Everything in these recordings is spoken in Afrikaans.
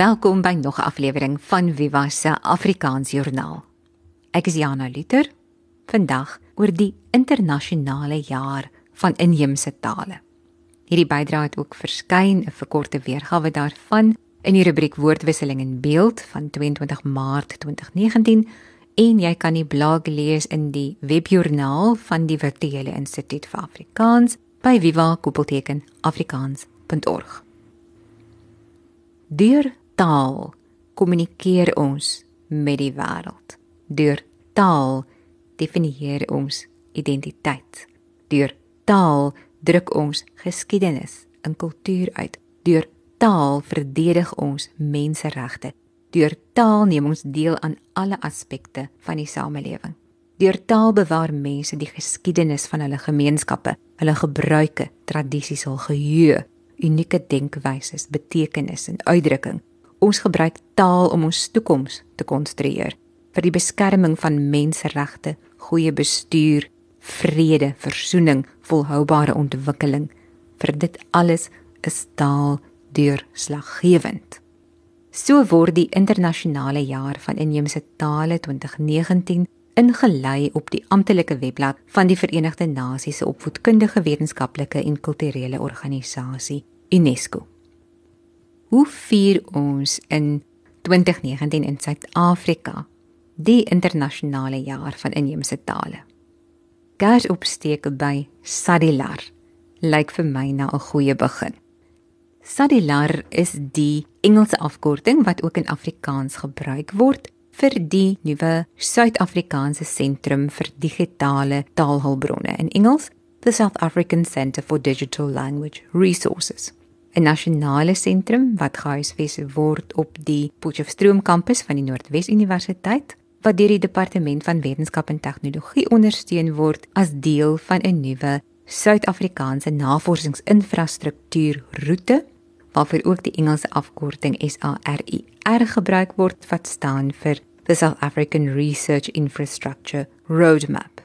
Welkom by nog 'n aflewering van Viva se Afrikaans Joernaal. Ek is Jana Liter. Vandag oor die internasionale jaar van inheemse tale. Hierdie bydrae het ook verskyn 'n verkorte weergawe daarvan in die rubriek Woordwisseling in Beeld van 22 Maart 2019 en jy kan die blog lees in die webjoernaal van die Virtuele Instituut vir Afrikaans by viva-afrikaans.org. Deur taal kommunikeer ons met die wêreld. Deur taal definieer ons identiteit. Deur taal druk ons geskiedenis en kultuur uit. Deur taal verdedig ons menseregte. Deur taal neem ons deel aan alle aspekte van die samelewing. Deur taal bewaar mense die geskiedenis van hulle gemeenskappe, hulle gebruike, tradisies, hul geheue, unieke denkwyses, betekenis en uitdrukking Ons gebruik taal om ons toekoms te konstrueer vir die beskerming van menseregte, goeie bestuur, vrede, versoening, volhoubare ontwikkeling. Vir dit alles is taal deurslaggewend. So word die internasionale jaar van inheemse tale 2019 ingelei op die amptelike webblad van die Verenigde Nasies se opvoedkundige wetenskaplike en kulturele organisasie UNESCO. Hoe vier ons in 2019 in Suid-Afrika die internasionale jaar van inheemse tale? Gas opsteek by Sadilar lyk vir my na 'n goeie begin. Sadilar is die Engelse afkorting wat ook in Afrikaans gebruik word vir die nuwe Suid-Afrikaanse sentrum vir digitale taalhulpbronne in Engels, the South African Centre for Digital Language Resources. 'n nasionale sentrum wat gehuisves word op die Potchefstroom kampus van die Noordwes Universiteit wat deur die departement van wetenskap en tegnologie ondersteun word as deel van 'n nuwe Suid-Afrikaanse navorsingsinfrastruktuur roete waarvoor ook die Engelse afkorting SARIR gebruik word wat staan vir the South African Research Infrastructure Roadmap.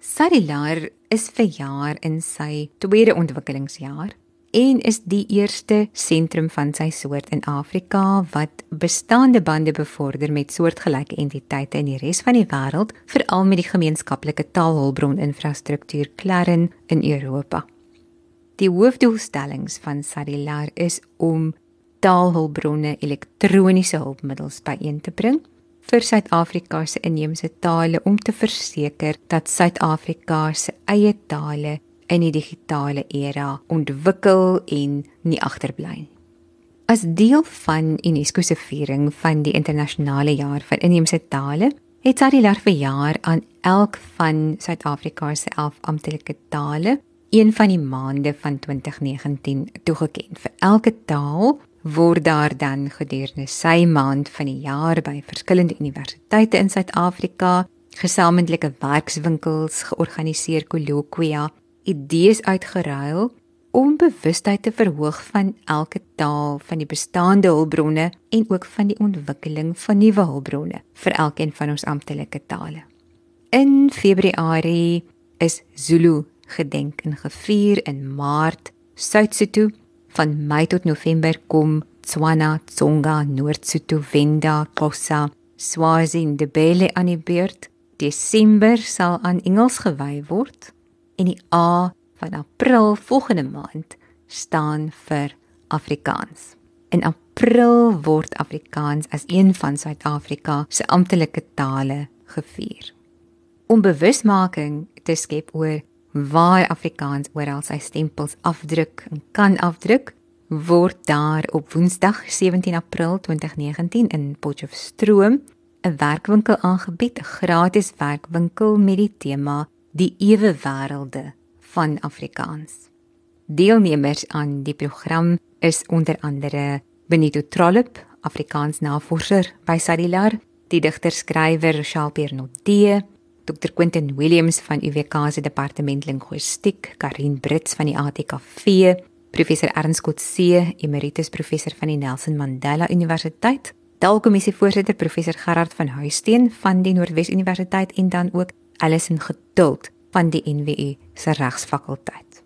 Sarilar is vir jaar in sy tweede ontwikkelingsjaar en is die eerste sentrum van sy soort in Afrika wat bestaande bande bevorder met soortgelyke entiteite in die res van die wêreld, veral met die gemeenskaplike taalhulpbron infrastruktuur Clarin in Europa. Die hoofdoelstellings van Sarilar is om taalhulpbronne elektroniese hulpmiddels byeen te bring vir Suid-Afrika se inheemse tale om te verseker dat Suid-Afrika se eie tale in die digitale era ontwikkel en nie agterbly nie. As deel van UNESCO se viering van die internasionale jaar van inheemse tale, het Sarilar vir jaar aan elk van Suid-Afrika se 11 amptelike tale een van die maande van 2019 toegeken. Vir elke taal word daar dan gedurende sy maand van die jaar by verskillende universiteite in Suid-Afrika gesamentlike werkswinkels georganiseer kolokwia idees uitgeruil om bewustheid te verhoog van elke taal, van die bestaande hulpbronne en ook van die ontwikkeling van nuwe hulpbronne vir elkeen van ons amptelike tale. In Februarie is Zulu gedenk en gevier in Maart Suid-Sotho van Mei tot November kom Tswana, Tsonga, Noord-Sotho, Venda, Xhosa, Swazi en Ndebele aan die beurt. Desember sal aan Engels gewy word en die A van April volgende maand staan vir Afrikaans. In April word Afrikaans as een van Suid-Afrika se amptelike tale gevier. Om bewusmaking te skep oor waar Afrikaans oral sy stempels afdruk en kan afdruk, word daar op Woensdag 17 April 2019 in Potchefstroom 'n werkwinkel aangebied, 'n gratis werkwinkel met die tema die ewe wêrelde van Afrikaans. Deelnemers aan die program is onder andere Benito Trollip, Afrikaans navorser by Sadilar, die digter-skrywer Charles Nodee, Dr Quentin Williams van UWK se departement linguistiek, Karin Brits van die ATKV, professor Ernst Kotse, emeritus professor van die Nelson Mandela Universiteit, Taalkommissie voorsitter professor Gerard van Huisteen van die Noordwes Universiteit en dan ook Alison Geduld van die NWU se regsfakulteit.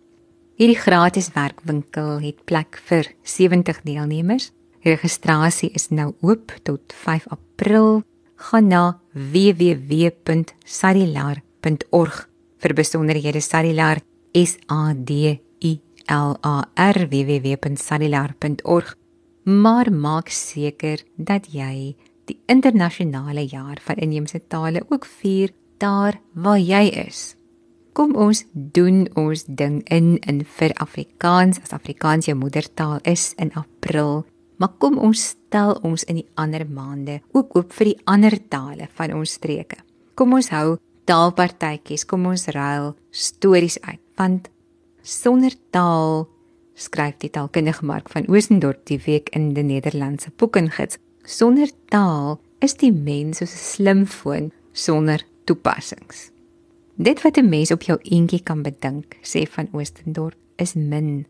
Hierdie gratis werkwinkel het plek vir 70 deelnemers Registrasie is nou oop tot 5 April. Gaan na www.sarilar.org vir besonderhede Sarilar S A D I L A R www.sarilar.org. Maar maak seker dat jy die internasionale jaar van inheemse tale ook vier daar waar jy is. Kom ons doen ons ding in in vir Afrikaans as Afrikaans jou moedertaal is in April. Maar kom ons stel ons in die ander maande ook oop vir die ander tale van ons streke. Kom ons hou taalpartytjies, kom ons ruil stories uit want sonder taal skryf die taalkundige Mark van Oosendorp die week in die Nederlandse boekengids sonder taal is die mens soos 'n slimfoon sonder toepassings dit wat 'n mens op jou eentjie kan bedink sê van Oosendorp is min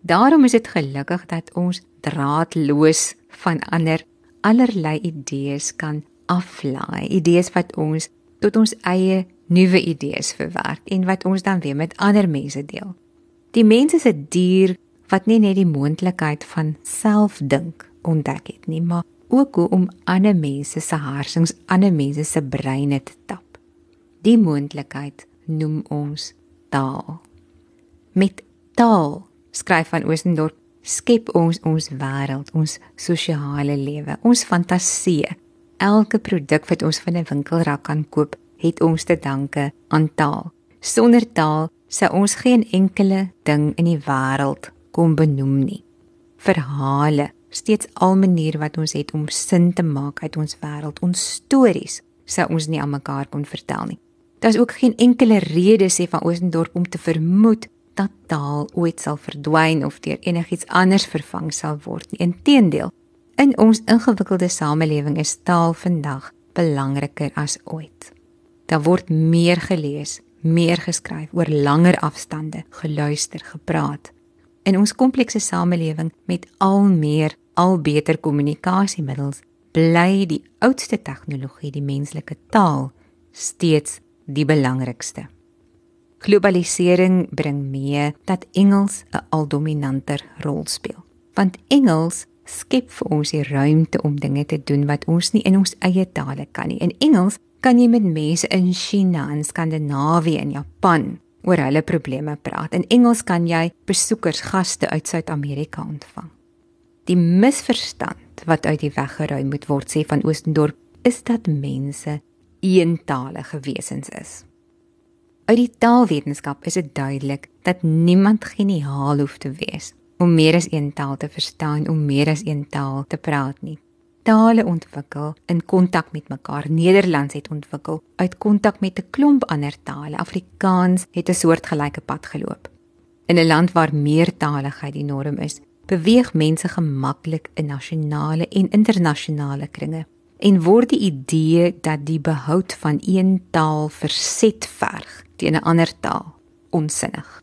daarom is dit gelukkig dat ons draadloos van ander allerlei idees kan aflaai idees wat ons tot ons eie nuwe idees verwerk en wat ons dan weer met ander mense deel. Die mens is 'n dier wat nie net die moontlikheid van selfdink ontdek het nie, maar ook hoe om ander mense se harsings, ander mense se breine te tap. Die moontlikheid noem ons taal. Met taal, skryf van Oosendorp, skep ons ons wêreld, ons sosiale lewe, ons fantasie, elke produk wat ons van 'n winkelrak kan koop, het ons te danke aan taal. Sonder taal sou ons geen enkele ding in die wêreld kon benoem nie. Verhale, steeds al maniere wat ons het om sin te maak uit ons wêreld, ons stories, sou ons nie aan mekaar kon vertel nie. Daar's ook geen enkele rede sê van Oosendorp om te vermoed dat taal ooit sal verdwyn of deur enigiets anders vervang sal word nie. Inteendeel, In ons ingewikkelde samelewing is taal vandag belangriker as ooit. Daar word meer gelees, meer geskryf oor langer afstande, geluister, gepraat. In ons komplekse samelewing met al meer, al beter kommunikasiemiddels, bly die oudste tegnologie, die menslike taal, steeds die belangrikste. Globalisering bring mee dat Engels 'n aldominanter rol speel. Want Engels skep vir ons die ruimte om dinge te doen wat ons nie in ons eie tale kan nie. In Engels kan jy met mense in China en Skandinawië en Japan oor hulle probleme praat. In Engels kan jy besoekers, gaste uit Suid-Amerika ontvang. Die misverstand wat uit die weg geruim moet word sê van Oostendorp is dat mense eentalige wesens is. Uit die taalwetenskap is dit duidelik dat niemand geniaal hoef te wees om meer as een taal te verstaan, om meer as een taal te praat nie. Tale ontwikkel in kontak met mekaar. Nederlands het ontwikkel uit kontak met 'n klomp ander tale. Afrikaans het 'n soortgelyke pad geloop. In 'n land waar meertaligheid die norm is, beweeg mense gemaklik in nasionale en internasionale kringe en word die idee dat die behoud van een taal verset verg teen 'n ander taal onsinnig.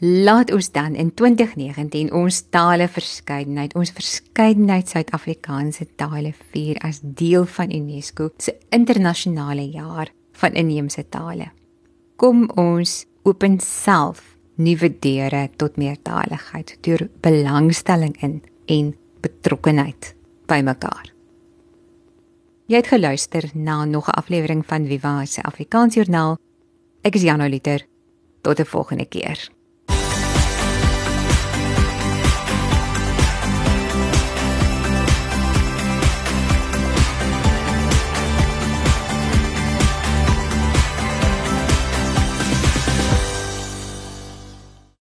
Laat ons dan in 2019 ons tale verskeidenheid, ons verskeidenheid Suid-Afrikaanse tale vier as deel van UNESCO se internasionale jaar van inheemse tale. Kom ons open self nuwe deure tot meertaligheid deur belangstelling in en betrokkenheid by mekaar. Jy het geluister na nog 'n aflewering van Viva se Afrikaans Joernaal. Ek is Jana Liter. Tot 'n volgende keer.